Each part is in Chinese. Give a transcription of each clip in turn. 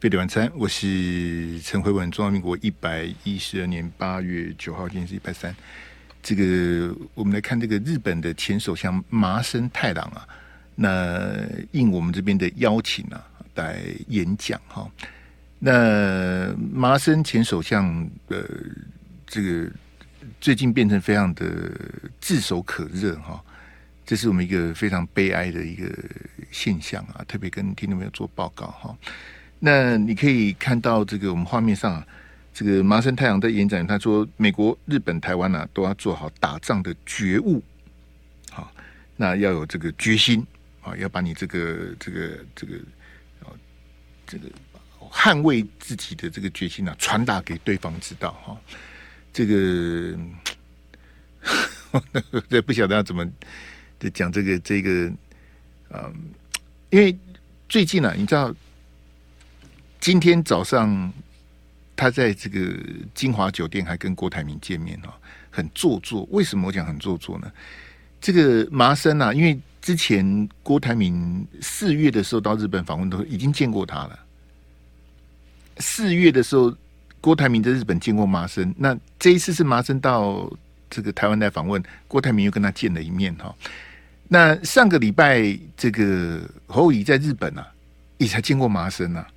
费德晚餐，我是陈慧文。中华民国一百一十二年八月九号，今天是一百三。这个我们来看这个日本的前首相麻生太郎啊，那应我们这边的邀请啊，来演讲哈。那麻生前首相呃，这个最近变成非常的炙手可热哈，这是我们一个非常悲哀的一个现象啊，特别跟听众朋友做报告哈。那你可以看到这个我们画面上啊，这个麻生太郎在演讲，他说美国、日本、台湾啊，都要做好打仗的觉悟，好，那要有这个决心啊，要把你这个这个这个啊这个捍卫自己的这个决心啊，传达给对方知道哈。这个这 不晓得要怎么就讲这个这个啊，因为最近呢、啊，你知道。今天早上，他在这个金华酒店还跟郭台铭见面哦，很做作。为什么我讲很做作呢？这个麻生啊，因为之前郭台铭四月的时候到日本访问都已经见过他了。四月的时候，郭台铭在日本见过麻生，那这一次是麻生到这个台湾来访问，郭台铭又跟他见了一面哈。那上个礼拜，这个侯友宜在日本啊，也才见过麻生啊。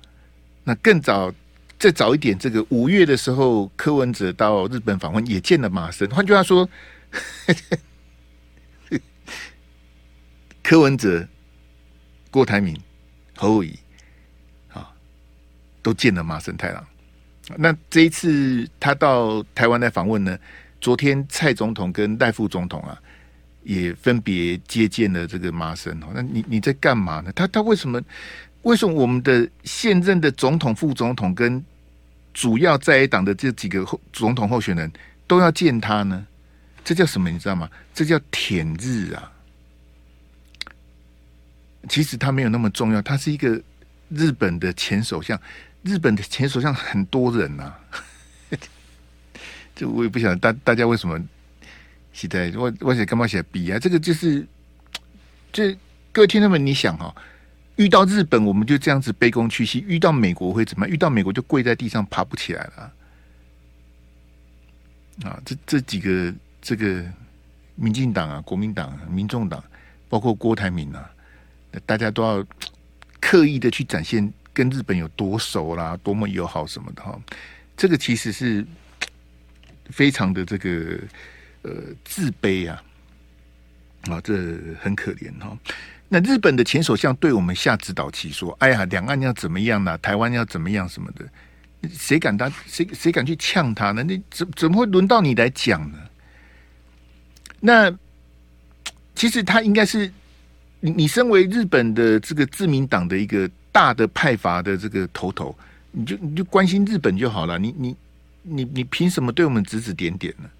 那更早，再早一点，这个五月的时候，柯文哲到日本访问，也见了麻生。换句话说，柯文哲、郭台铭、侯友宜啊，都见了麻生太郎。那这一次他到台湾来访问呢，昨天蔡总统跟赖副总统啊，也分别接见了这个麻生。那你你在干嘛呢？他他为什么？为什么我们的现任的总统、副总统跟主要在野党的这几个候总统候选人都要见他呢？这叫什么？你知道吗？这叫舔日啊！其实他没有那么重要，他是一个日本的前首相。日本的前首相很多人呐、这我也不晓得大大家为什么现在我我写干嘛写 B 啊？这个就是，这各位听众们，你想哈？遇到日本，我们就这样子卑躬屈膝；遇到美国会怎么样？遇到美国就跪在地上爬不起来了。啊，这这几个这个民进党啊、国民党、啊、民众党，包括郭台铭啊，大家都要刻意的去展现跟日本有多熟啦、多么友好什么的哈。这个其实是非常的这个呃自卑啊，啊，这很可怜哈。那日本的前首相对我们下指导棋，说：“哎呀，两岸要怎么样呢？台湾要怎么样什么的？谁敢他？谁谁敢去呛他呢？你怎怎么会轮到你来讲呢？那其实他应该是你，你身为日本的这个自民党的一个大的派阀的这个头头，你就你就关心日本就好了。你你你你凭什么对我们指指点点呢？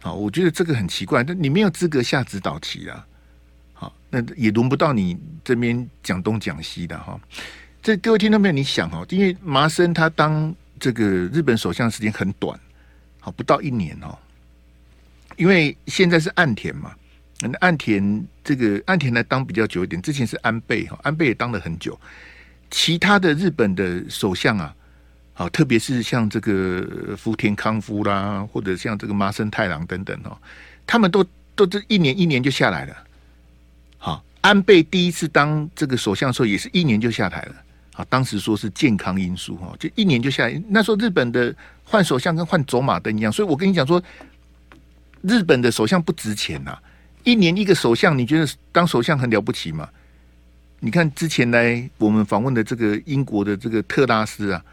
好，我觉得这个很奇怪，但你没有资格下指导棋啊。”也轮不到你这边讲东讲西的哈。这各位听到没有？你想哈，因为麻生他当这个日本首相时间很短，好不到一年哦。因为现在是岸田嘛，岸田这个岸田来当比较久一点，之前是安倍哈，安倍也当了很久。其他的日本的首相啊，好，特别是像这个福田康夫啦，或者像这个麻生太郎等等哦，他们都都这一年一年就下来了。安倍第一次当这个首相的时候，也是一年就下台了。啊，当时说是健康因素哈，就一年就下来。那时候日本的换首相跟换走马灯一样，所以我跟你讲说，日本的首相不值钱呐。一年一个首相，你觉得当首相很了不起吗？你看之前来我们访问的这个英国的这个特拉斯啊，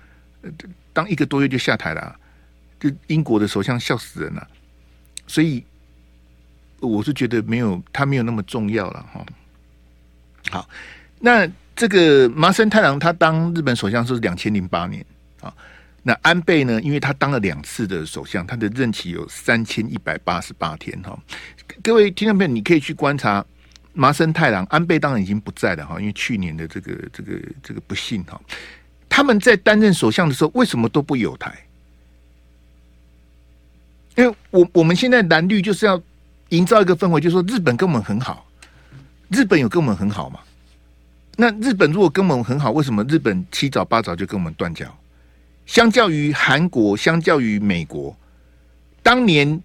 当一个多月就下台了，啊就英国的首相笑死人了。所以我是觉得没有他没有那么重要了哈。好，那这个麻生太郎他当日本首相是两千零八年啊。那安倍呢？因为他当了两次的首相，他的任期有三千一百八十八天哈。各位听众朋友，你可以去观察麻生太郎、安倍当然已经不在了哈，因为去年的这个这个这个不幸哈。他们在担任首相的时候，为什么都不有台？因为我我们现在蓝绿就是要营造一个氛围，就是说日本跟我们很好。日本有跟我们很好吗？那日本如果跟我们很好，为什么日本七早八早就跟我们断交？相较于韩国，相较于美国，当年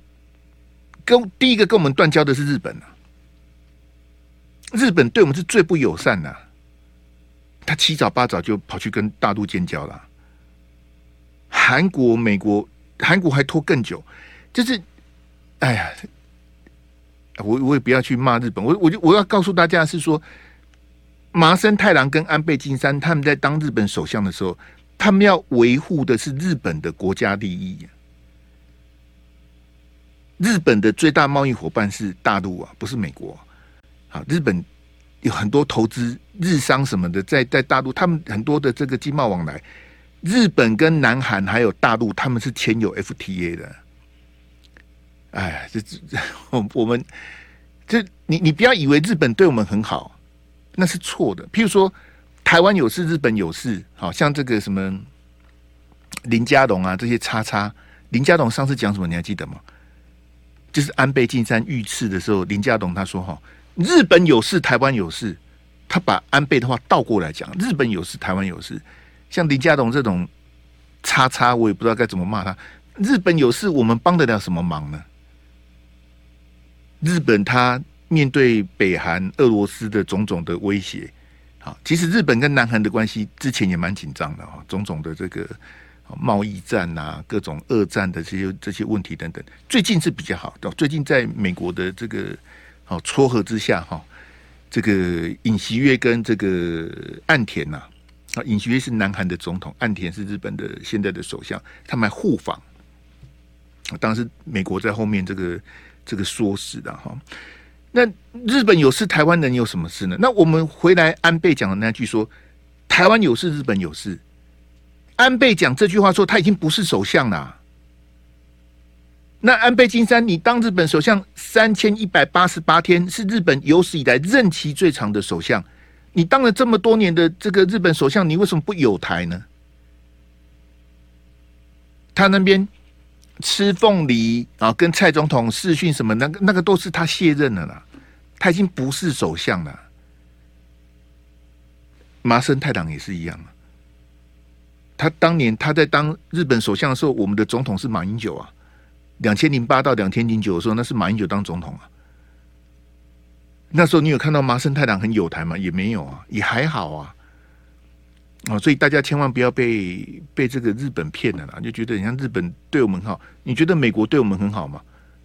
跟第一个跟我们断交的是日本啊。日本对我们是最不友善的，他七早八早就跑去跟大陆建交了。韩国、美国，韩国还拖更久，就是，哎呀，我我也不要去骂日本，我我就我要告诉大家是说。麻生太郎跟安倍晋三他们在当日本首相的时候，他们要维护的是日本的国家利益。日本的最大贸易伙伴是大陆啊，不是美国。好，日本有很多投资日商什么的，在在大陆，他们很多的这个经贸往来，日本跟南韩还有大陆，他们是签有 FTA 的。哎，这这我我们这你你不要以为日本对我们很好。那是错的。譬如说，台湾有事，日本有事，好像这个什么林家龙啊，这些叉叉。林家龙上次讲什么？你还记得吗？就是安倍晋三遇刺的时候，林佳龙他说：“哈，日本有事，台湾有事。”他把安倍的话倒过来讲：“日本有事，台湾有事。”像林佳龙这种叉叉，我也不知道该怎么骂他。日本有事，我们帮得了什么忙呢？日本它。面对北韩、俄罗斯的种种的威胁，好，其实日本跟南韩的关系之前也蛮紧张的哈，种种的这个贸易战啊，各种二战的这些这些问题等等，最近是比较好的。最近在美国的这个好撮合之下哈，这个尹锡悦跟这个岸田呐，啊，尹锡悦是南韩的总统，岸田是日本的现在的首相，他们还互访，当时美国在后面这个这个说事的哈。那日本有事，台湾能有什么事呢？那我们回来，安倍讲的那句说，台湾有事，日本有事。安倍讲这句话说，他已经不是首相了。那安倍晋三，你当日本首相三千一百八十八天，是日本有史以来任期最长的首相。你当了这么多年的这个日本首相，你为什么不友台呢？他那边。吃凤梨啊，跟蔡总统视讯什么，那个那个都是他卸任了啦，他已经不是首相了。麻生太郎也是一样啊，他当年他在当日本首相的时候，我们的总统是马英九啊。两千零八到两千零九的时候，那是马英九当总统啊。那时候你有看到麻生太郎很有台吗？也没有啊，也还好啊。哦，所以大家千万不要被被这个日本骗了啦，就觉得你像日本对我们好，你觉得美国对我们很好吗？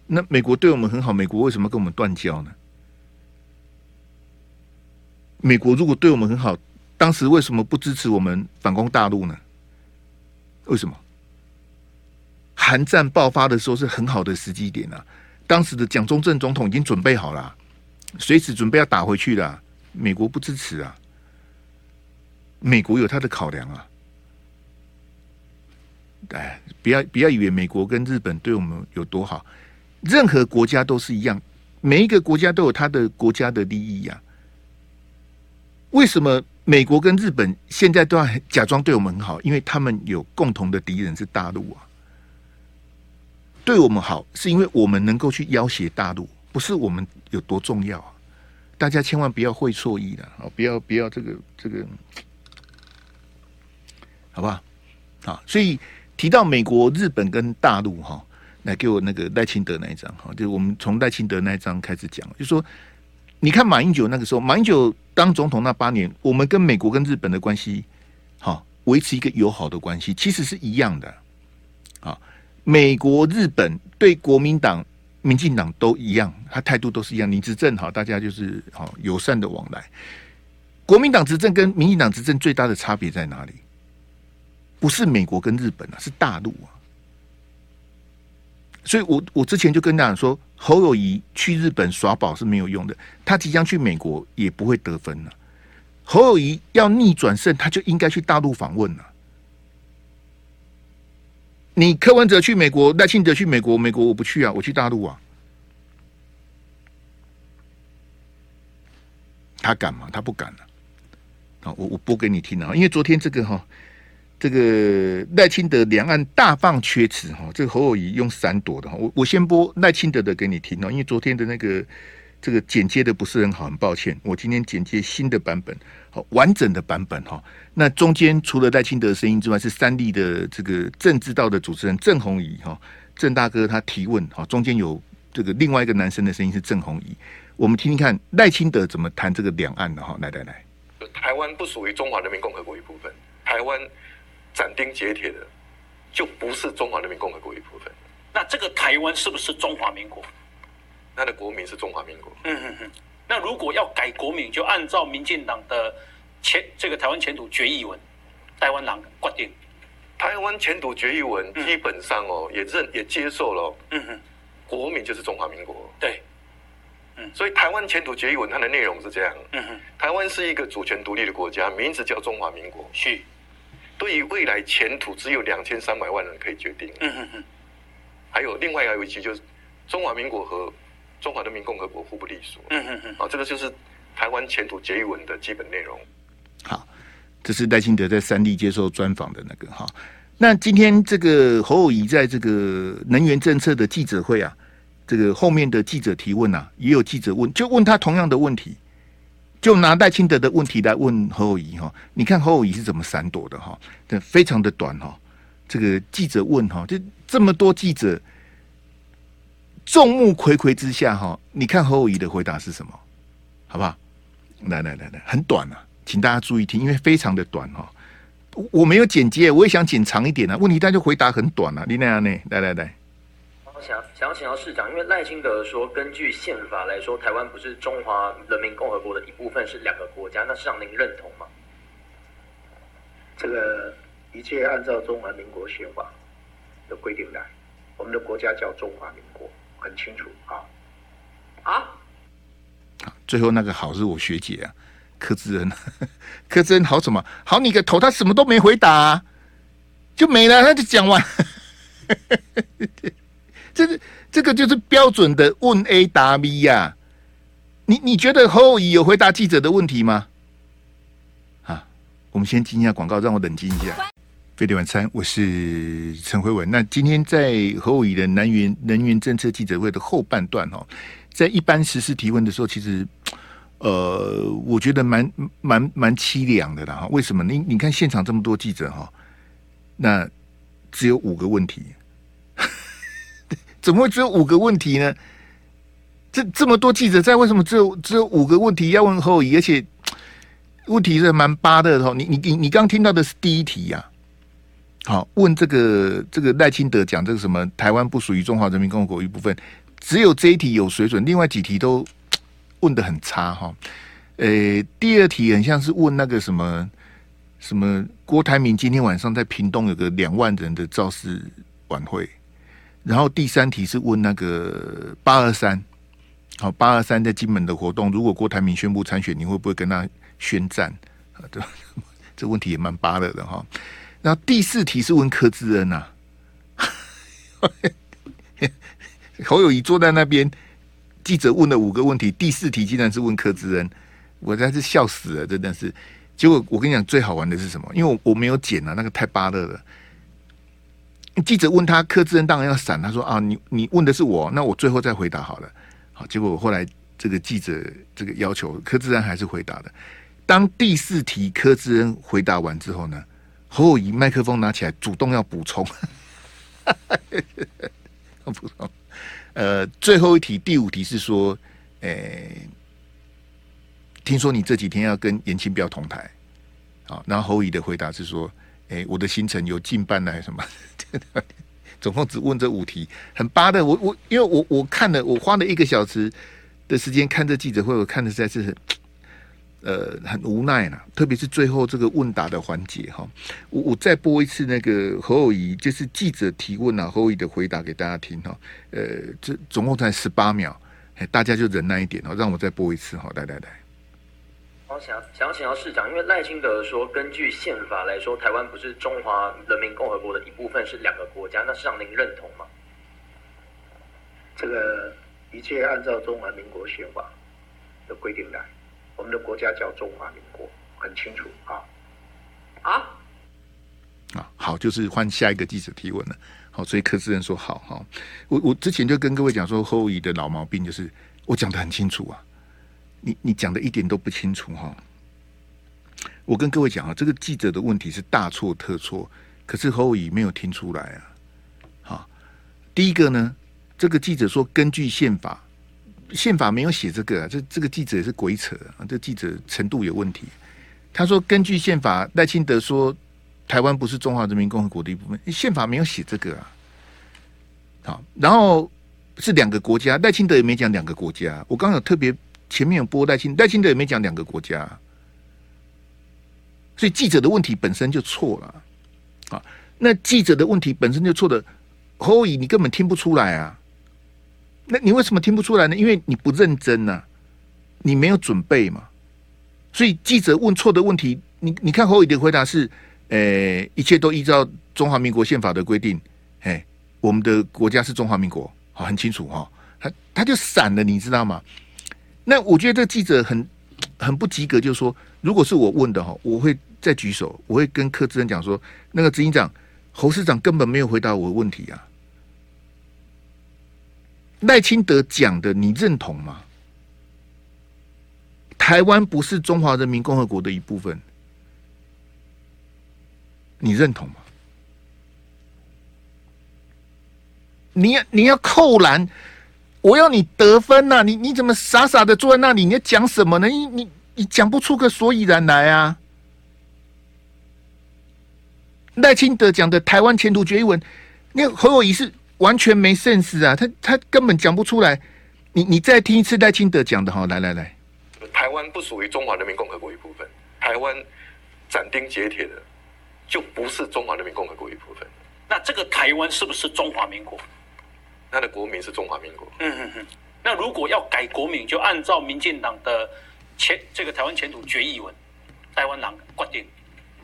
那美国对我们很好，美国为什么跟我们断交呢？美国如果对我们很好，当时为什么不支持我们反攻大陆呢？为什么？韩战爆发的时候是很好的时机点啊，当时的蒋中正总统已经准备好了，随时准备要打回去了，美国不支持啊。美国有他的考量啊，哎，不要不要以为美国跟日本对我们有多好，任何国家都是一样，每一个国家都有他的国家的利益呀。为什么美国跟日本现在都要假装对我们很好？因为他们有共同的敌人是大陆啊。对我们好，是因为我们能够去要挟大陆，不是我们有多重要啊。大家千万不要会错意了啊！不要不要这个这个。好不好？好，所以提到美国、日本跟大陆哈，来给我那个赖清德那一张哈，就是我们从赖清德那一张开始讲，就说你看马英九那个时候，马英九当总统那八年，我们跟美国跟日本的关系，好维持一个友好的关系，其实是一样的。啊，美国、日本对国民党、民进党都一样，他态度都是一样。你执政好，大家就是好友善的往来。国民党执政跟民进党执政最大的差别在哪里？不是美国跟日本啊，是大陆啊。所以我我之前就跟大家说，侯友谊去日本耍宝是没有用的，他即将去美国也不会得分了。侯友谊要逆转胜，他就应该去大陆访问了。你柯文哲去美国，赖清德去美国，美国我不去啊，我去大陆啊。他敢吗？他不敢了。啊，我我播给你听啊，因为昨天这个哈。这个赖清德两岸大放厥词哈，这个侯友谊用闪躲的哈，我我先播赖清德的给你听哦，因为昨天的那个这个剪接的不是很好，很抱歉，我今天剪接新的版本，好完整的版本哈。那中间除了赖清德声音之外，是三立的这个政治道的主持人郑弘仪哈，郑大哥他提问哈，中间有这个另外一个男生的声音是郑弘仪，我们听听看赖清德怎么谈这个两岸的哈，来来来，台湾不属于中华人民共和国一部分，台湾斩钉截铁的就不是中华人民共和国一部分，那这个台湾是不是中华民国？他的国民是中华民国。嗯嗯嗯。那如果要改国名，就按照民进党的前这个台湾前途决议文，台湾人决定。台湾前途决议文基本上哦，也认也接受了。嗯哼。国民就是中华民国。对。嗯。所以台湾前途决议文它的内容是这样。嗯哼。台湾是一个主权独立的国家，名字叫中华民国。是。对于未来前途，只有两千三百万人可以决定。嗯嗯嗯。还有另外一个问题就是，中华民国和中华人民共和国互不隶属。嗯嗯嗯。好，这个就是台湾前途决议文的基本内容。好，这是赖清德在三立接受专访的那个哈。那今天这个侯友谊在这个能源政策的记者会啊，这个后面的记者提问啊，也有记者问，就问他同样的问题，就拿赖清德的问题来问侯友宜哈。你看侯友宜是怎么闪躲的哈？这非常的短哈。这个记者问哈，就这么多记者。众目睽睽之下，哈，你看侯友宜的回答是什么？好不好？来来来来，很短啊，请大家注意听，因为非常的短哈。我没有剪接，我也想剪长一点啊。问题他就回答很短啊。你那样呢？来来来，想想要请教市长，因为赖清德说，根据宪法来说，台湾不是中华人民共和国的一部分，是两个国家。那市长您认同吗？这个一切按照中华民国宪法的规定来，我们的国家叫中华民国。很清楚啊啊！最后那个好是我学姐啊，柯志恩，柯志恩好什么？好你个头，他什么都没回答，啊，就没了，他就讲完。这个这个就是标准的问 A 答 B 呀，啊。你你觉得侯友有回答记者的问题吗？啊，我们先进一下广告，让我冷静一下。飞碟晚餐，我是陈辉文。那今天在侯友的能源能源政策记者会的后半段哦，在一般时事提问的时候，其实呃，我觉得蛮蛮蛮凄凉的啦。为什么？你你看现场这么多记者哈，那只有五个问题，怎么会只有五个问题呢？这这么多记者在，为什么只有只有五个问题要问侯友宜？而且问题是蛮八的哈。你你你你刚听到的是第一题呀、好，问这个这个赖清德讲这个什么台湾不属于中华人民共和国一部分，只有这一题有水准，另外几题都 问得很差哈。呃，第二题很像是问那个什么什么郭台铭今天晚上在屏东有个两万人的造势晚会，然后第三题是问那个八二三，好八二三在金门的活动，如果郭台铭宣布参选，你会不会跟他宣战？啊，对，这问题也蛮巴的的哈。然后第四题是问柯志恩呐、啊，侯友宜坐在那边，记者问了五个问题，第四题竟然是问柯志恩，我真是笑死了，真的是。结果我跟你讲，最好玩的是什么？因为我我没有剪啊，那个太芭乐了。记者问他柯志恩当然要闪，他说啊，你你问的是我，那我最后再回答好了。好，结果后来这个记者这个要求柯志恩还是回答的。当第四题柯志恩回答完之后呢？侯友宜麦克风拿起来，主动要补充，补充。呃，最后一题，第五题是说，诶、听说你这几天要跟严清标同台，好，然后侯乙的回答是说，诶、我的行程有近半来什么，总共只问这五题，很巴的。我我因为我我看了，我花了一个小时的时间看这记者会，我看的实在是。呃，很无奈啦，特别是最后这个问答的环节哈，我我再播一次那个侯友仪，就是记者提问啊，侯友仪的回答给大家听哈。呃，这总共才十八秒，大家就忍耐一点哦，让我再播一次哈，来来来。我想想请教市长，因为赖清德说，根据宪法来说，台湾不是中华人民共和国的一部分，是两个国家，那市长您认同吗？这个一切按照中华民国宪法的规定来。我们的国家叫中华民国，很清楚啊啊啊！好，就是换下一个记者提问了。好，所以柯志仁说好好。我我之前就跟各位讲说，后裔的老毛病就是我讲的很清楚啊，你你讲的一点都不清楚哈。我跟各位讲啊，这个记者的问题是大错特错，可是侯友宜没有听出来啊。好，第一个呢，这个记者说根据宪法，宪法没有写这个啊，这这个记者也是鬼扯啊，这记者程度有问题。他说根据宪法，赖清德说台湾不是中华人民共和国的一部分，宪法没有写这个啊。好，然后是两个国家，赖清德也没讲两个国家。我刚有特别前面有播赖清，赖清德也没讲两个国家。所以记者的问题本身就错了啊！那记者的问题本身就错的，侯友宜你根本听不出来啊！那你为什么听不出来呢？因为你不认真呐、啊，你没有准备嘛。所以记者问错的问题，你你看侯友宜的回答是：呃、一切都依照中华民国宪法的规定。哎，我们的国家是中华民国，好，很清楚哈。他他就闪了，你知道吗？那我觉得这个记者很。很不及格，就是说，如果是我问的哈，我会再举手，我会跟柯志恩讲说，那个执行长侯市长根本没有回答我的问题啊。赖清德讲的，你认同吗？台湾不是中华人民共和国的一部分，你认同吗？你要你要扣篮。我要你得分呐、啊！你你怎么傻傻的坐在那里？你要讲什么呢？你你你讲不出个所以然来啊！赖清德讲的台湾前途决议文，那侯友宜是完全没 sense 啊！他他根本讲不出来。你你再听一次赖清德讲的哈，来来来，台湾不属于中华人民共和国一部分，台湾斩钉截铁的就不是中华人民共和国一部分。那这个台湾是不是中华民国？他的国名是中华民国。嗯哼哼。那如果要改国名，就按照民进党的前这个台湾前途决议文，台湾人决定。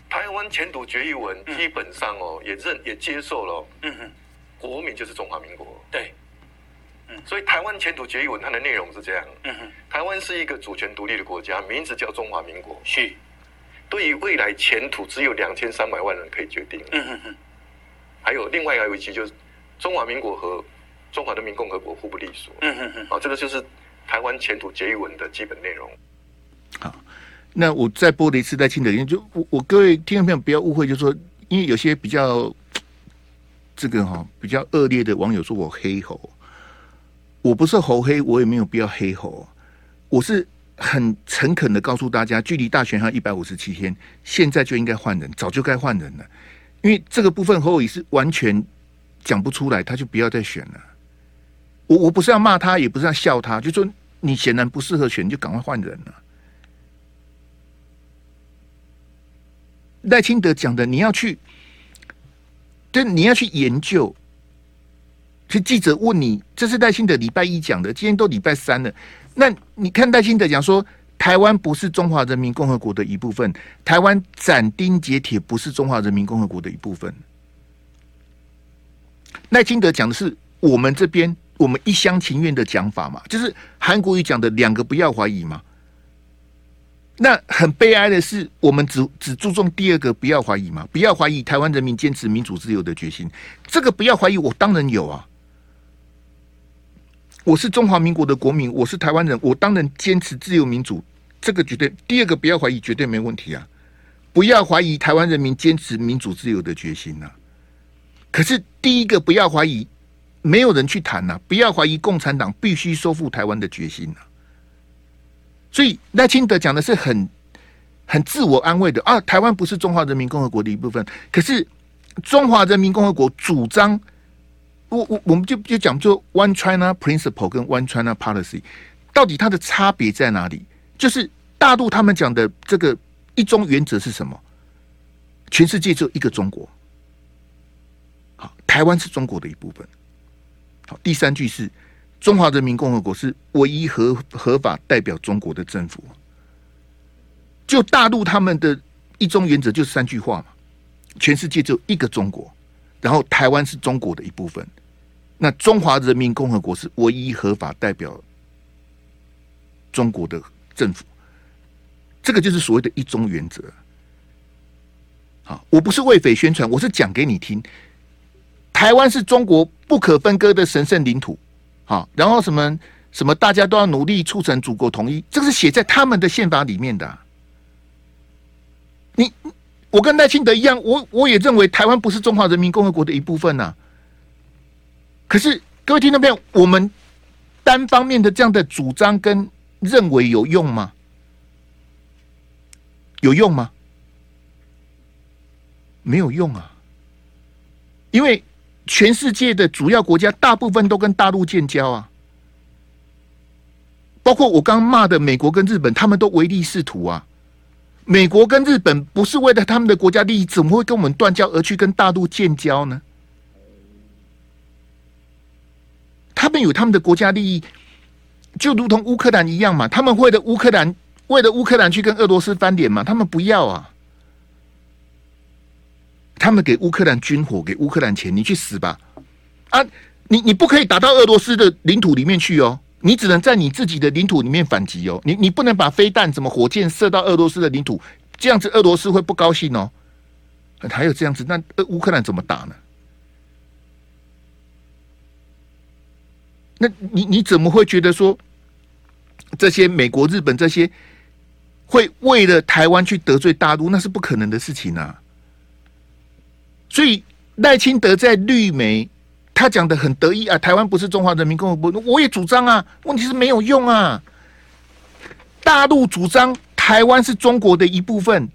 台湾前途决议文基本上哦，也认也接受了。嗯哼。国名就是中华民国。对。嗯。所以台湾前途决议文它的内容是这样。嗯哼。台湾是一个主权独立的国家，名字叫中华民国。是。对于未来前途，只有两千三百万人可以决定。嗯哼哼。还有另外一个危机就是中华民国和。中华人民共和国互不隶属。嗯嗯嗯。啊，这个就是台湾前途决议文的基本内容。好，那我再播的一次在清的，因为就我我各位听众朋友不要误会，就是说，因为有些比较这个哈比较恶劣的网友说我黑猴，我不是猴黑，我也没有必要黑猴，我是很诚恳的告诉大家，距离大选还有一百五十七天，现在就应该换人，早就该换人了，因为这个部分侯友宜是完全讲不出来，他就不要再选了。我我不是要骂他，也不是要笑他，就说你显然不适合选，就赶快换人了。赖清德讲的，你要去，对，你要去研究。是记者问你，这是赖清德礼拜一讲的，今天都礼拜三了。那你看赖清德讲说，台湾不是中华人民共和国的一部分，台湾斩钉截铁不是中华人民共和国的一部分。赖清德讲的是我们这边。我们一厢情愿的讲法嘛，就是韩国瑜讲的两个不要怀疑嘛。那很悲哀的是，我们只只注重第二个不要怀疑嘛，不要怀疑台湾人民坚持民主自由的决心。这个不要怀疑，我当然有啊。我是中华民国的国民，我是台湾人，我当然坚持自由民主。这个绝对，第二个不要怀疑，绝对没问题啊。不要怀疑台湾人民坚持民主自由的决心呐、可是第一个不要怀疑。没有人去谈呐、不要怀疑共产党必须收复台湾的决心呐、所以赖清德讲的是很很自我安慰的啊，台湾不是中华人民共和国的一部分。可是中华人民共和国主张，我我我们就就讲做 One China Principle 跟 One China Policy，到底它的差别在哪里？就是大陆他们讲的这个一中原则是什么？全世界只有一个中国，好，台湾是中国的一部分。第三句是中华人民共和国是唯一合合法代表中国的政府。就大陆他们的一中原则就是三句话嘛，全世界只有一个中国，然后台湾是中国的一部分，那中华人民共和国是唯一合法代表中国的政府，这个就是所谓的一中原则。好，我不是为匪宣传，我是讲给你听。台湾是中国不可分割的神圣领土，好，然后什么什么大家都要努力促成祖国统一，这个是写在他们的宪法里面的。你我跟赖清德一样，我我也认为台湾不是中华人民共和国的一部分呐。可是各位听众朋友，我们单方面的这样的主张跟认为有用吗？有用吗？没有用啊，因为全世界的主要国家大部分都跟大陆建交啊。包括我刚骂的美国跟日本，他们都唯利是图啊！美国跟日本不是为了他们的国家利益，怎么会跟我们断交而去跟大陆建交呢？他们有他们的国家利益，就如同乌克兰一样嘛。他们为了乌克兰，为了乌克兰去跟俄罗斯翻脸嘛？他们不要啊！他们给乌克兰军火，给乌克兰钱，你去死吧！啊，你你不可以打到俄罗斯的领土里面去哦。你只能在你自己的领土里面反击哦，你你不能把飞弹、什么火箭射到俄罗斯的领土，这样子俄罗斯会不高兴哦。还有这样子，那乌克兰怎么打呢？那你你怎么会觉得说这些美国、日本这些会为了台湾去得罪大陆？那是不可能的事情啊！所以赖清德在绿媒。他讲的很得意啊，台湾不是中华人民共和国，我也主张啊，问题是没有用啊。大陆主张台湾是中国的一部分，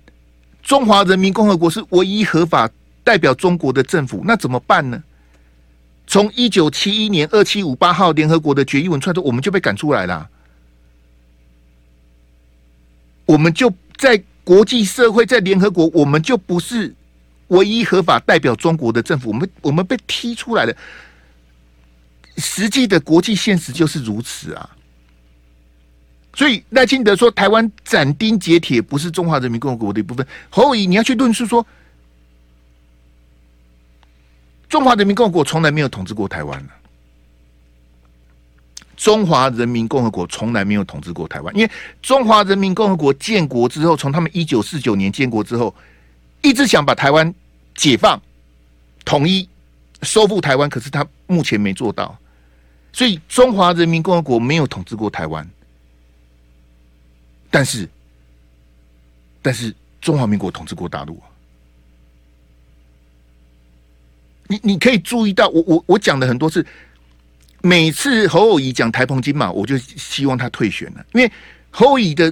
中华人民共和国是唯一合法代表中国的政府，那怎么办呢？从一九七一年二七五八号联合国的决议文出来，我们就被赶出来了，我们就在国际社会，在联合国，我们就不是。唯一合法代表中国的政府，我们我们被踢出来了。实际的国际现实就是如此啊！所以赖清德说台湾斩钉截铁不是中华人民共和国的一部分。侯友，你要去论述说，中华人民共和国从来没有统治过台湾。中华人民共和国从来没有统治过台湾，因为中华人民共和国建国之后，从他们一九四九年建国之后。一直想把台湾解放、统一、收复台湾，可是他目前没做到，所以中华人民共和国没有统治过台湾。但是，但是中华民国统治过大陆。你你可以注意到，我我我讲的很多次，每次侯友宜讲台澎金马，我就希望他退选了，因为侯友宜的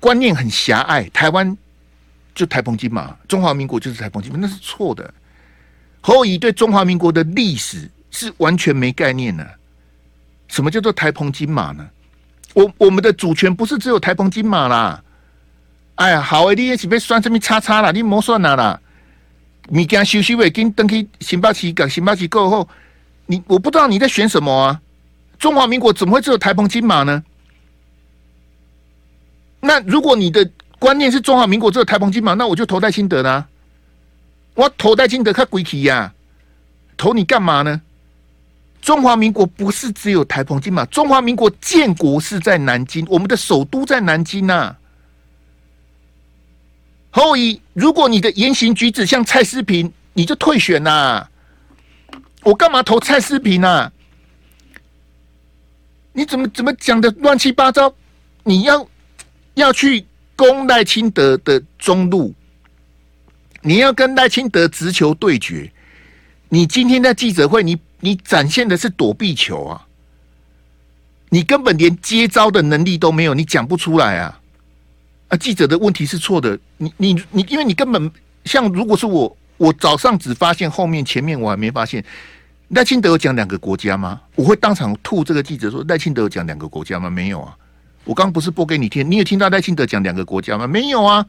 观念很狭隘，台湾。就台澎金马，中华民国就是台澎金马，那是错的。侯友宜对中华民国的历史是完全没概念的。什么叫做台澎金马呢？我我们的主权不是只有台澎金马啦。哎呀，好诶，你也是被算什么叉叉啦？你莫算啦啦。你跟修修伟跟登去新八旗港新八旗过后，你我不知道你在选什么啊？中华民国怎么会只有台澎金马呢？那如果你的。观念是中华民国只有台澎金马，那我就投戴清德啦。我投戴清德，看鬼体呀！投你干嘛呢？中华民国不是只有台澎金马，中华民国建国是在南京，我们的首都在南京呐、啊。后一，如果你的言行举止像蔡思平，你就退选呐、我干嘛投蔡诗萍啊？你怎么怎么讲的乱七八糟？你要要去。攻赖清德的中路，你要跟赖清德直球对决。你今天在记者会，你你展现的是躲避球啊！你根本连接招的能力都没有，你讲不出来啊！啊，记者的问题是错的。你你你，因为你根本像，如果是我，我早上只发现后面，前面我还没发现。赖清德有讲两个国家吗？我会当场吐这个记者说：赖清德有讲两个国家吗？没有啊。我刚不是播给你听，你有听到赖清德讲两个国家吗？没有啊。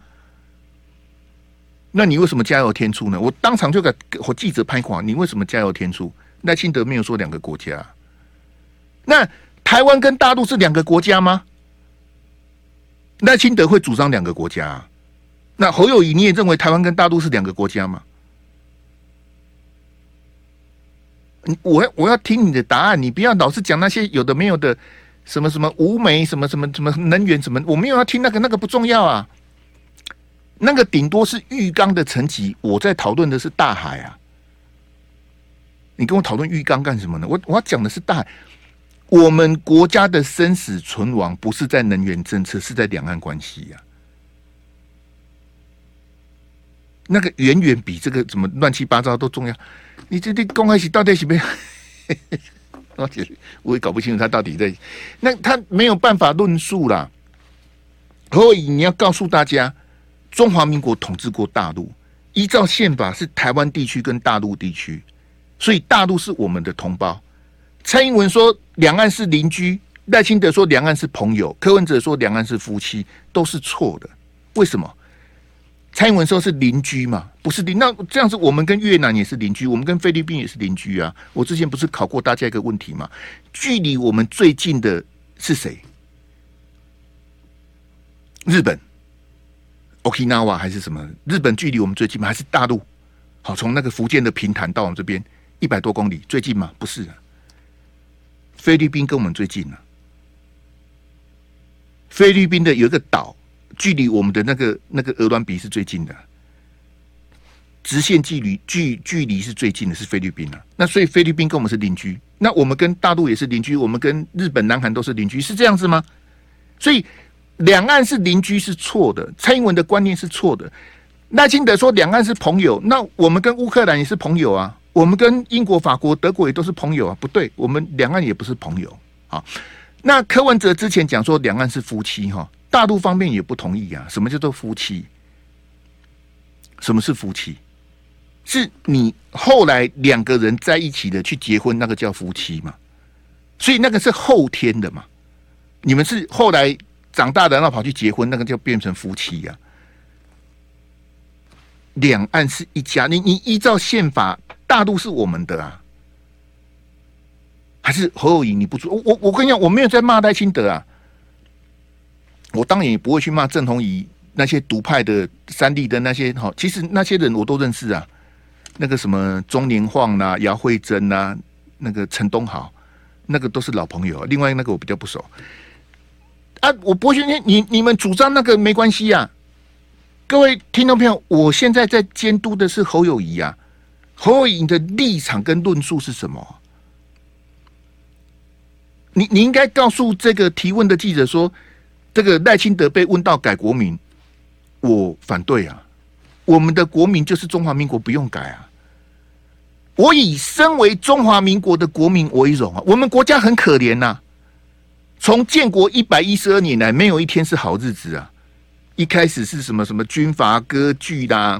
那你为什么加油添醋呢？我当场就给我记者拍垮，你为什么加油添醋？赖清德没有说两个国家。那台湾跟大陆是两个国家吗？赖清德会主张两个国家。那侯友宜你也认为台湾跟大陆是两个国家吗？我要我要听你的答案，你不要老是讲那些有的没有的。什么什么无煤什么什么什么能源什么？我没有要听那个，那个不重要啊。那个顶多是浴缸的层级，我在讨论的是大海啊。你跟我讨论浴缸干什么呢？我我要讲的是大海。我们国家的生死存亡不是在能源政策，是在两岸关系呀。那个远远比这个怎么乱七八糟都重要。你这这公开起到底是不是？而 且我也搞不清楚他到底在，那他没有办法论述啦。所以你要告诉大家，中华民国统治过大陆，依照宪法是台湾地区跟大陆地区，所以大陆是我们的同胞。蔡英文说两岸是邻居，赖清德说两岸是朋友，柯文哲说两岸是夫妻，都是错的。为什么？蔡英文说是邻居嘛，不是邻。那这样子，我们跟越南也是邻居，我们跟菲律宾也是邻居啊。我之前不是考过大家一个问题吗？距离我们最近的是谁？日本，Okinawa 还是什么？日本距离我们最近吗？还是大陆？好，从那个福建的平潭到我们这边一百多公里，最近吗？不是啊。菲律宾跟我们最近啊。菲律宾的有一个岛。距离我们的那个那个鹅銮鼻是最近的，直线距离距距离是最近的，是菲律宾啊。那所以菲律宾跟我们是邻居，那我们跟大陆也是邻居，我们跟日本、南韩都是邻居，是这样子吗？所以两岸是邻居是错的，蔡英文的观念是错的。赖清德说两岸是朋友，那我们跟乌克兰也是朋友啊，我们跟英国、法国、德国也都是朋友啊，不对，我们两岸也不是朋友啊。那柯文哲之前讲说两岸是夫妻哈。大陆方面也不同意啊！什么叫做夫妻？什么是夫妻？是你后来两个人在一起的去结婚，那个叫夫妻嘛？所以那个是后天的嘛？你们是后来长大的，然后跑去结婚，那个就变成夫妻呀、啊？两岸是一家，你你依照宪法，大陆是我们的啊？还是侯友宜你不说？我我跟你讲，我没有在骂赖清德啊。我当然也不会去骂郑弘仪那些独派的三立的那些哈，其实那些人我都认识啊，那个什么钟年晃呐、姚惠珍呐，那个陈东豪，那个都是老朋友。另外那个我比较不熟啊，我不会去你你们主张那个没关系啊。各位听众朋友，我现在在监督的是侯友谊啊，侯友宜的立场跟论述是什么？你你应该告诉这个提问的记者说。这个赖清德被问到改国名，我反对啊！我们的国名就是中华民国，不用改啊！我以身为中华民国的国民为荣啊！我们国家很可怜呐、从建国一百一十二年来，没有一天是好日子啊！一开始是什么什么军阀割据啦，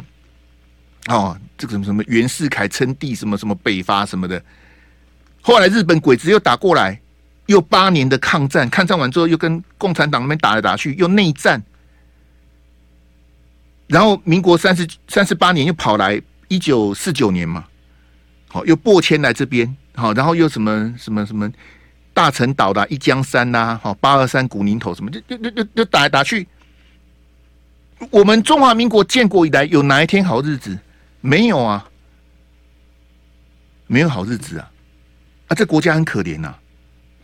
哦，这个什么什么袁世凯称帝，什么什么北伐什么的，后来日本鬼子又打过来。又八年的抗战，抗战完之后又跟共产党那边打来打去，又内战，然后民国三十三十八年又跑来一九四九年嘛，好又播迁来这边，好然后又什么什么什么大陈岛的一江山呐、啊，好八二三古宁头什么就就就就就打来打去。我们中华民国建国以来有哪一天好日子？没有啊，没有好日子啊！啊，这国家很可怜呐、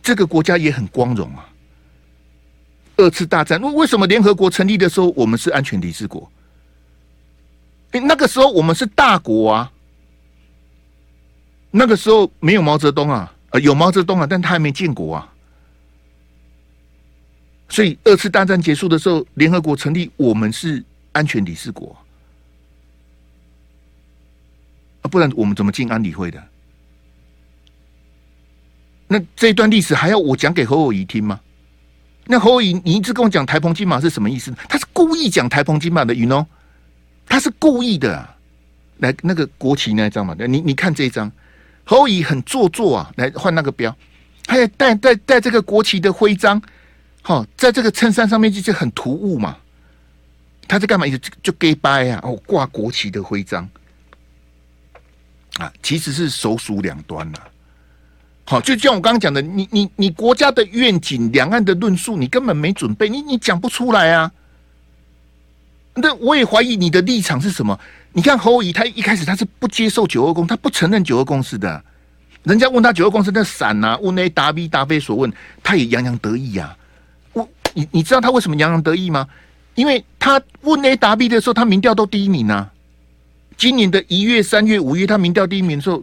这个国家也很光荣啊！二次大战，为为什么联合国成立的时候我们是安全理事国？哎，那个时候我们是大国啊！那个时候没有毛泽东啊，呃，有毛泽东啊，但他还没建国啊。所以二次大战结束的时候，联合国成立，我们是安全理事国啊，不然我们怎么进安理会的？那这一段历史还要我讲给侯友宜听吗？那侯友宜，你一直跟我讲台澎金马是什么意思？他是故意讲台澎金马的，you know？他是故意的啊。来，那个国旗那一张嘛，你你看这一张，侯友宜很做作啊。来换那个标，还带带带这个国旗的徽章，好，在这个衬衫上面就是很突兀嘛。他在干嘛？就就 gay 掰啊！哦，挂国旗的徽章啊，其实是首鼠两端呐。好，就像我刚刚讲的，你你你国家的愿景、两岸的论述，你根本没准备，你你讲不出来啊。那我也怀疑你的立场是什么？你看侯友宜，他一开始他是不接受九二共，他不承认九二共识的。人家问他九二共识那闪呐，问 A 答 B 答非所问，他也洋洋得意呀、啊。我你你知道他为什么洋洋得意吗？因为他问 A 答 B 的时候，他民调都第一名啊。今年的一月、三月、五月，他民调第一名的时候。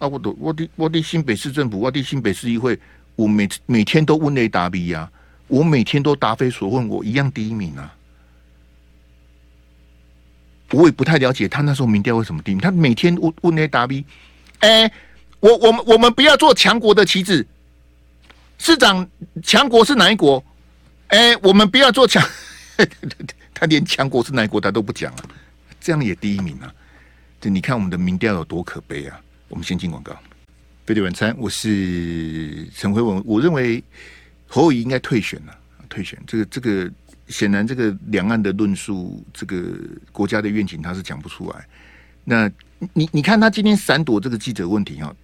啊，我的我的我的新北市政府，我的新北市议会，我每每天都问 A 答 B 啊，我每天都答非所问，我一样第一名啊。我也不太了解他那时候民调为什么第一名，他每天问问 A 答 B，哎，我我们我们不要做强国的棋子，市长强国是哪一国？哎，我们不要做强，他连强国是哪一国他都不讲啊，这样也第一名啊。这你看我们的民调有多可悲啊！我们先进广告。飞碟晚餐，我是陈辉文。我认为侯友宜应该退选了，退选。这个这个显然，这个两岸的论述，这个国家的愿景，他是讲不出来。那你你看他今天闪躲这个记者问题啊，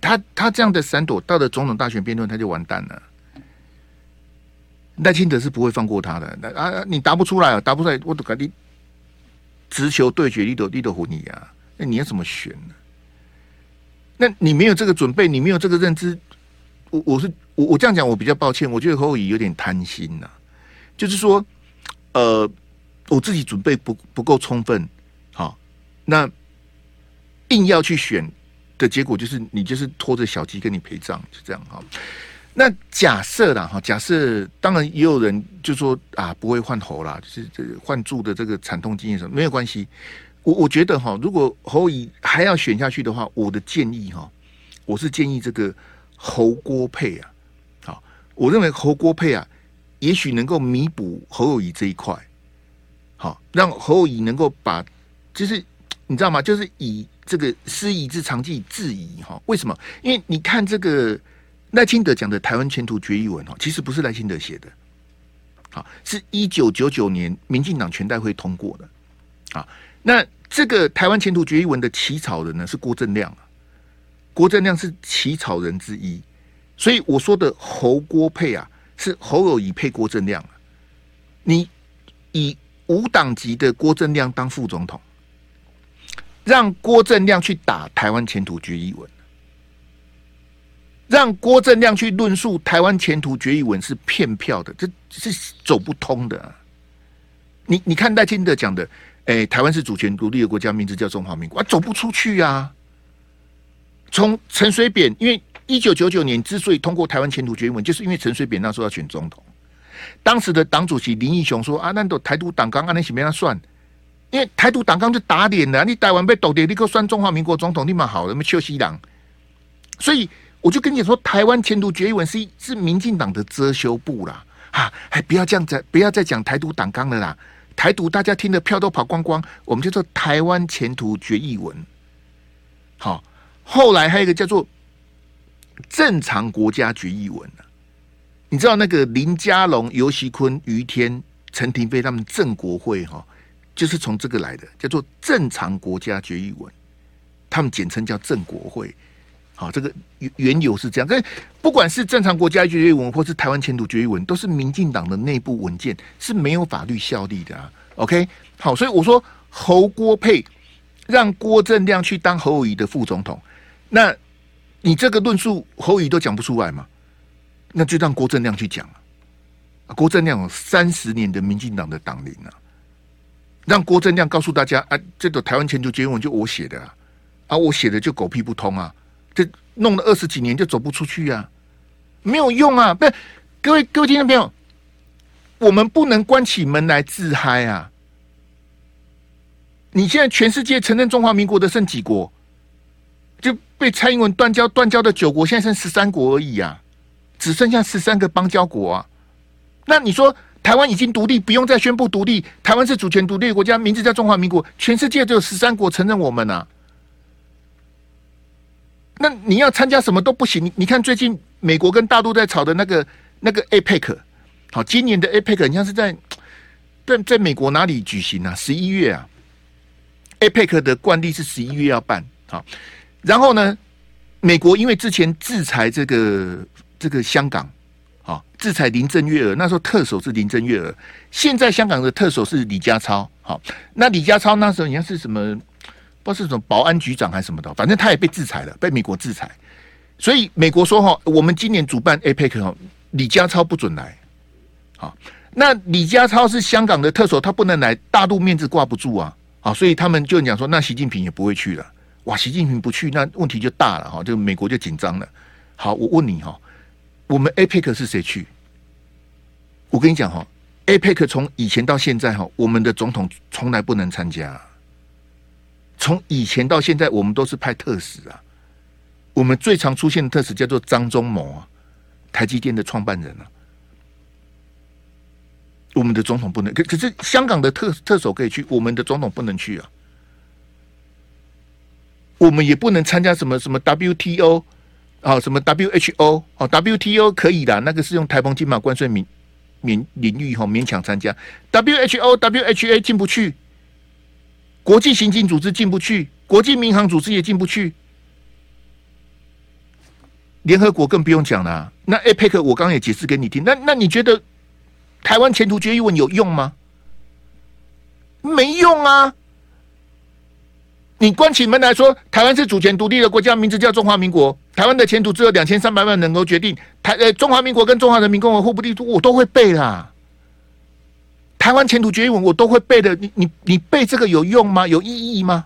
他他这样的闪躲，到了总统大选辩论，他就完蛋了。赖清德是不会放过他的。那啊，你答不出来啊，答不出来，我都赶紧。直球对决，你都你都唬你啊！那你要怎么选呢？那你没有这个准备，你没有这个认知，我我是我我这样讲，我比较抱歉。我觉得侯友宜有点贪心呐、就是说，呃，我自己准备不不够充分，好，那硬要去选的结果就是你就是拖着小鸡跟你陪葬，就这样哈。那假设啦哈，假设当然也有人就说啊，不会换侯啦，就是这换柱的这个惨痛经验什么没有关系。我我觉得哈，如果侯乙还要选下去的话，我的建议哈，我是建议这个侯郭配啊，好，我认为侯郭配啊，也许能够弥补侯友宜这一块，好，让侯友宜能够把，就是你知道吗？就是以这个师夷之长技制夷哈，为什么？因为你看这个。赖清德讲的台湾前途决议文哈，其实不是赖清德写的，好，是一九九九年民进党全代会通过的，啊，那这个台湾前途决议文的起草人呢是郭正亮，郭正亮是起草人之一，所以我说的侯郭配啊，是侯友宜配郭正亮，你以无党籍的郭正亮当副总统，让郭正亮去打台湾前途决议文。让郭正亮去论述台湾前途决议文是骗票的，这是走不通的。你你看赖清德讲的，哎、台湾是主权独立的国家，名字叫中华民国，啊，走不出去啊。从陈水扁，因为一九九九年之所以通过台湾前途决议文，就是因为陈水扁那时候要选总统，当时的党主席林义雄说啊，那都台独党纲，啊，那是没那算，因为台独党纲就打脸了，你台湾被斗掉，你给我算中华民国总统，你蛮好的，那么休息党，所以。我就跟你说，台湾前途决议文是是民进党的遮羞布啦，哈，还不要这样子，不要再讲台独党纲了啦，台独大家听的票都跑光光，我们就做台湾前途决议文。好，后来还有一个叫做正常国家决议文，你知道那个林佳龙、游锡堃、余天、陈廷妃他们正国会哈，就是从这个来的，叫做正常国家决议文，他们简称叫正国会。好，这个原原有是这样，但不管是正常国家决议文，或是台湾前途决议文，都是民进党的内部文件，是没有法律效力的啊。OK，好，所以我说侯郭配让郭正亮去当侯友宜的副总统，那你这个论述侯友宜都讲不出来嘛？那就让郭正亮去讲啊。郭正亮有三十年的民进党的党龄啊，让郭正亮告诉大家啊，这个台湾前途决议文就我写的啊，啊，我写的就狗屁不通啊。这弄了二十几年就走不出去啊，没有用啊！不是，各位各位听众朋友，我们不能关起门来自嗨啊！你现在全世界承认中华民国的剩几国？就被蔡英文断交断交的九国，现在剩十三国而已啊，只剩下十三个邦交国啊！那你说台湾已经独立，不用再宣布独立，台湾是主权独立的国家，名字叫中华民国，全世界只有十三国承认我们啊！那你要参加什么都不行。你你看最近美国跟大陆在吵的那个那个 APEC，好，今年的 APEC 你像是在在在美国哪里举行啊？十一月啊，APEC 的惯例是十一月要办。好，然后呢，美国因为之前制裁这个这个香港，好，制裁林郑月娥，那时候特首是林郑月娥，现在香港的特首是李家超。好，那李家超那时候你看是什么？不是什么保安局长还是什么的，反正他也被制裁了，被美国制裁。所以美国说哈，我们今年主办 APEC 哈，李家超不准来。好，那李家超是香港的特首，他不能来，大陆面子挂不住啊。好，所以他们就讲说，那习近平也不会去了。哇，习近平不去，那问题就大了哈，就美国就紧张了。好，我问你哈，我们 APEC 是谁去？我跟你讲哈，APEC 从以前到现在哈，我们的总统从来不能参加。从以前到现在，我们都是派特使啊。我们最常出现的特使叫做张忠谋啊，台积电的创办人啊。我们的总统不能，可可是香港的特特首可以去，我们的总统不能去啊。我们也不能参加什么什么 WTO 啊，什么 WHO 哦，WTO 可以的，那个是用台风金马关税免免领域哈，勉强参加。WHO、WHA 进不去，国际刑警组织进不去，国际民航组织也进不去，联合国更不用讲了。那 APEC 我刚刚也解释给你听，那那你觉得？台湾前途决议文有用吗？没用啊！你关起门来说，台湾是主权独立的国家，名字叫中华民国。台湾的前途只有两千三百万能够决定。台呃，中华民国跟中华人民共和国互不地图，我都会背啦。台湾前途决议文我都会背的，你你你背这个有用吗？有意义吗？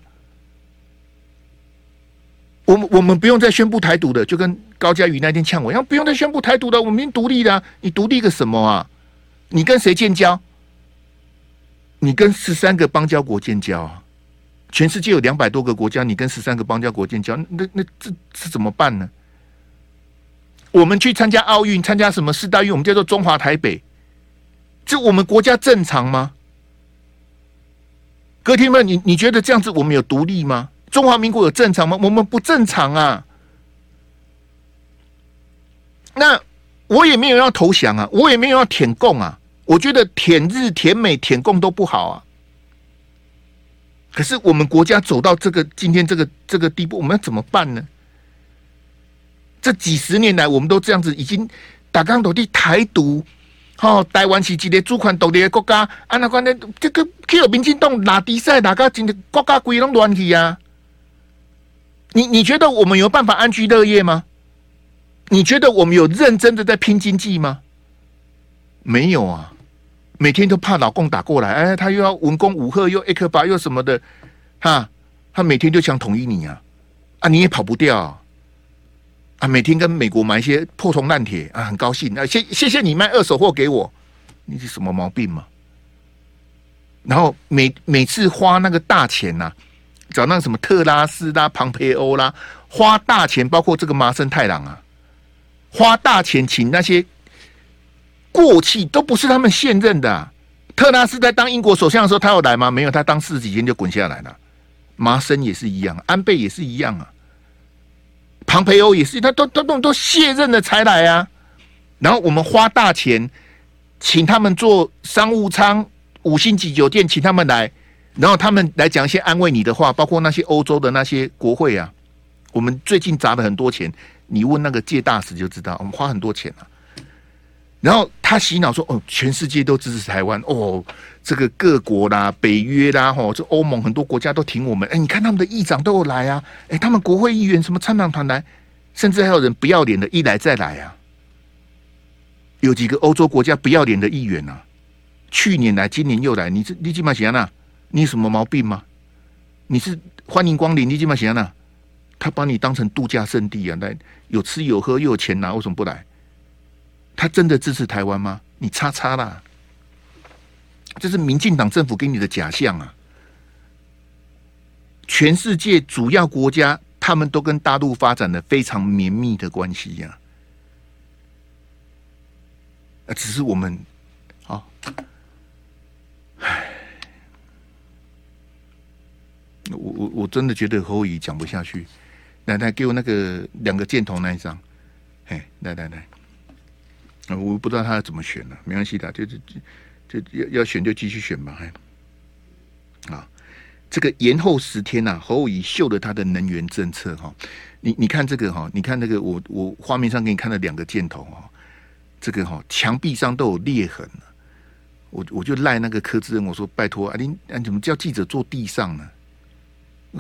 我们我们不用再宣布台独的，就跟高嘉瑜那天呛我一样，不用再宣布台独的，我们已经独立了。你独立个什么啊？你跟谁建交？你跟十三个邦交国建交啊？全世界有两百多个国家，你跟十三个邦交国建交，那那这这怎么办呢？我们去参加奥运，参加什么世大运？我们叫做中华台北，这我们国家正常吗？各位听们，你你觉得这样子我们有独立吗？中华民国有正常吗？我们不正常啊！那我也没有要投降啊，我也没有要舔共啊。我觉得舔日、舔美、舔共都不好啊。可是我们国家走到这个今天这个这个地步，我们要怎么办呢？这几十年来，我们都这样子，已经打刚斗地台独，哦，台湾是一个主权独立的国家，安，那关键这个去有民进党拿比赛，哪个今天国家规拢乱去啊？你你觉得我们有办法安居乐业吗？你觉得我们有认真的在拼经济吗？没有啊。每天都怕老共打过来，哎，他又要文攻武吓，又 A 克巴又什么的，哈，他每天就想统一你啊，啊，你也跑不掉，啊，每天跟美国买一些破铜烂铁啊，很高兴啊，谢谢谢你卖二手货给我，你是什么毛病吗？然后每每次花那个大钱呐、找那个什么特拉斯啦、庞培欧啦，花大钱，包括这个麻生太郎啊，花大钱请那些。过气都不是他们现任的、特拉斯在当英国首相的时候，他有来吗？没有，他当四十几天就滚下来了。麻生也是一样，安倍也是一样啊。庞培欧也是，他都都都都卸任了才来啊。然后我们花大钱请他们做商务舱、五星级酒店，请他们来，然后他们来讲一些安慰你的话，包括那些欧洲的那些国会啊。我们最近砸了很多钱，你问那个借大使就知道，我们花很多钱啊。然后他洗脑说：“哦，全世界都支持台湾哦，这个各国啦、北约啦、吼，这欧盟很多国家都挺我们。哎，你看他们的议长都有来啊，哎，他们国会议员什么参访团来，甚至还有人不要脸的一来再来啊。有几个欧洲国家不要脸的议员啊，去年来，今年又来。你这你基本上啊，你有什么毛病吗？你是欢迎光临，你基本上啊，他把你当成度假胜地啊，来有吃有喝又有钱拿，为什么不来？”他真的支持台湾吗？你叉叉啦！这是民进党政府给你的假象啊！全世界主要国家，他们都跟大陆发展了非常绵密的关系呀。啊，只是我们，好，唉，我我我真的觉得侯友宜讲不下去。来来，给我那个两个箭头那一张，哎，来来来。我不知道他要怎么选呢？没关系的，就就就就要要选就继续选吧。还啊，这个延后十天呐、啊，侯友宜秀了他的能源政策哈。你你看这个哈，你看那个我我画面上给你看了两个箭头哈，这个哈墙壁上都有裂痕了。我我就赖那个柯志恩，我说拜托啊，你啊怎么叫记者坐地上呢？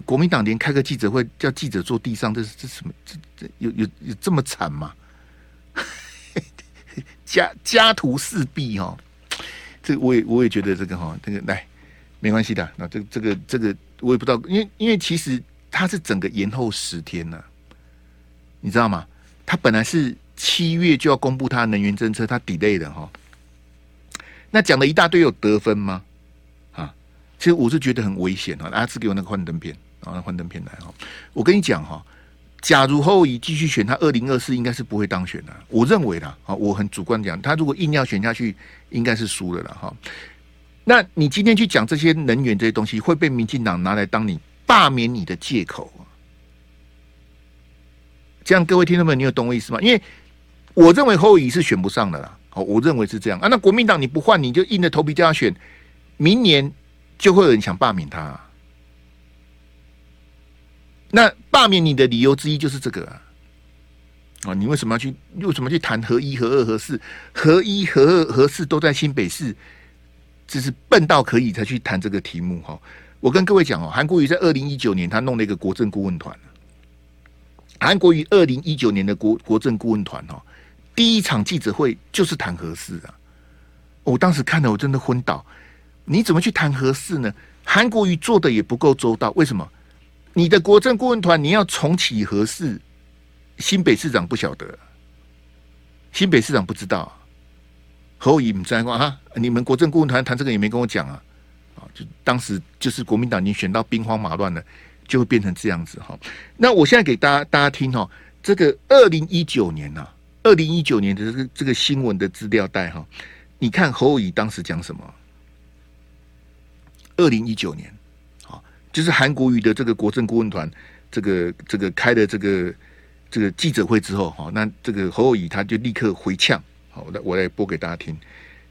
国民党连开个记者会叫记者坐地上，这是这什么？这这有有有这么惨吗？家家徒四壁哈，这我也我也觉得这个哈，这个来没关系的。那这个这个这个我也不知道，因为因为其实它是整个延后十天呢、你知道吗？它本来是七月就要公布他的能源政策，他 delay 的哈。那讲了一大堆，有得分吗？啊，其实我是觉得很危险啊！阿志给我那个幻灯片，然后幻灯片来哈。我跟你讲哈，假如侯友宜继续选，他二零二四应该是不会当选的。我认为啦，啊，我很主观讲，他如果硬要选下去，应该是输了了哈。那你今天去讲这些能源这些东西，会被民进党拿来当你罢免你的借口。这样，各位听众们，你有懂我意思吗？因为我认为侯友宜是选不上的啦。好，我认为是这样啊。那国民党你不换，你就硬着头皮叫他选，明年就会有人想罢免他。那罢免你的理由之一就是这个啊。啊，你为什么要去？为什么去谈合一、合二、合四？合一、合二、合四都在新北市，这是笨到可以才去谈这个题目哈。我跟各位讲哦，韩国瑜在二零一九年他弄了一个国政顾问团。韩国瑜二零一九年的国国政顾问团哦。第一场记者会就是谈合四啊！我当时看了，我真的昏倒。你怎么去谈合四呢？韩国瑜做的也不够周到。为什么？你的国政顾问团你要重启何事，新北市长不晓得，新北市长不知道。侯友宜不在啊！你们国政顾问团谈这个也没跟我讲啊！啊，就当时就是国民党已经选到兵荒马乱了，就会变成这样子哈。那我现在给大家大家听哈，这个二零一九年呐。二零一九年的这个这个新闻的资料袋哈，你看侯友宜当时讲什么？二零一九年，就是韩国瑜的这个国政顾问团，这个这个开的这个这个记者会之后，哈，那这个侯友宜他就立刻回呛，好，我来我来播给大家听，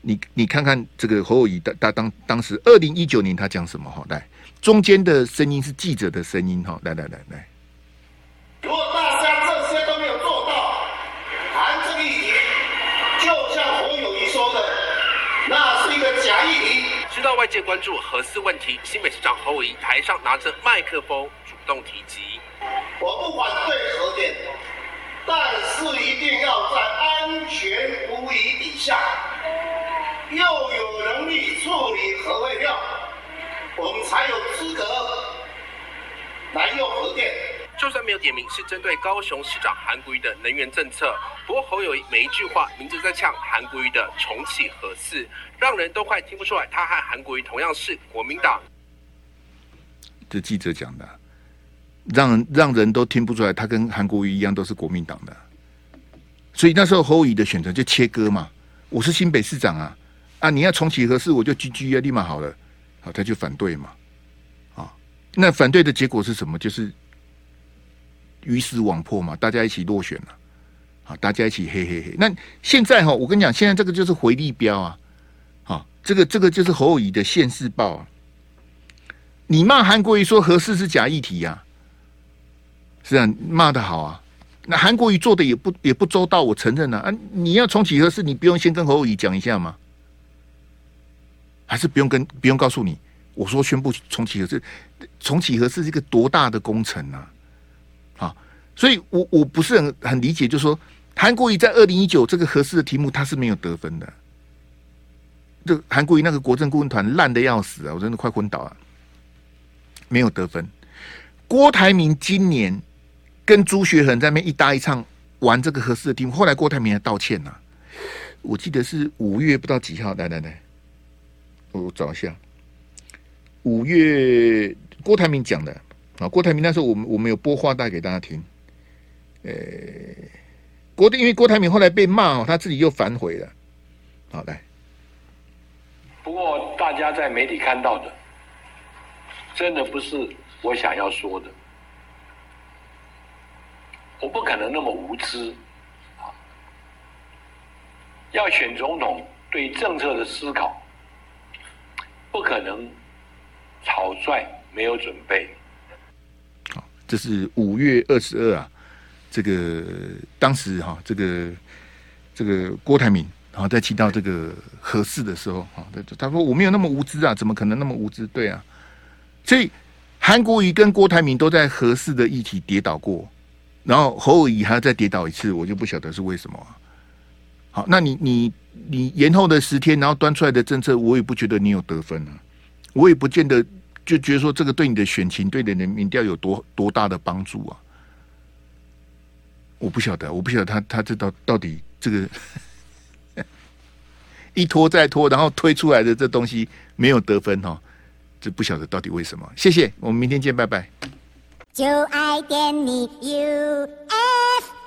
你你看看这个侯友宜的他当当时二零一九年他讲什么？哈，来，中间的声音是记者的声音，哈，来来来来。知道外界关注核四问题，新北市长侯友宜台上拿着麦克风主动提及：“我不反对核电，但是一定要在安全无疑底下，又有能力处理核废料，我们才有资格来用核电。”就算没有点名是针对高雄市长韩国瑜的能源政策，不过侯友宜每一句话明着在呛韩国瑜的重启核四，让人都快听不出来他和韩国瑜同样是国民党。这记者讲的，让让人都听不出来他跟韩国瑜一样都是国民党的，所以那时候侯友宜的选择就切割嘛，我是新北市长啊，啊你要重启核四我就 GG 啊，立马好了，好他就反对嘛，啊那反对的结果是什么？就是。鱼死网破嘛，大家一起落选了，好，大家一起嘿嘿嘿。那现在哈，我跟你讲，现在这个就是回力标啊，好，这个这个就是侯友宜的现世报啊。你骂韩国瑜说核四是假议题呀，是啊，骂的好啊。那韩国瑜做的也不也不周到，我承认啊。啊，你要重启核四，你不用先跟侯友宜讲一下吗？还是不用跟不用告诉你？我说宣布重启核四，重启核四是一个多大的工程啊！所以我我不是很很理解，就是说韩国瑜在二零一九这个合适的题目他是没有得分的，这韩国瑜那个国政顾问团烂的要死啊，我真的快昏倒了，没有得分。郭台铭今年跟朱学恒在那边一搭一唱玩这个合适的题目，后来郭台铭还道歉呐、我记得是五月不知道几号，来来来，我找一下，五月郭台铭讲的。啊，郭台铭那时候我们我们有播话带给大家听。呃，郭的，因为郭台铭后来被骂哦，他自己又反悔了。好，来。不过大家在媒体看到的，真的不是我想要说的。我不可能那么无知啊！要选总统，对政策的思考，不可能草率没有准备。好，这是五月二十二啊。这个当时哈，这个这个郭台铭，然后在提到这个合适的时候，哈，他说我没有那么无知啊，怎么可能那么无知？对啊，所以韩国瑜跟郭台铭都在合适的议题跌倒过，然后侯友宜还要再跌倒一次，我就不晓得是为什么啊。好，那你你你延后的十天，然后端出来的政策，我也不觉得你有得分啊，我也不见得就觉得说这个对你的选情、对你的民调有多多大的帮助啊。我不晓得，我不晓得他他这到到底这个 一拖再拖，然后推出来的这东西没有得分哈，这不晓得到底为什么。谢谢，我们明天见，拜拜。就爱点你 UFO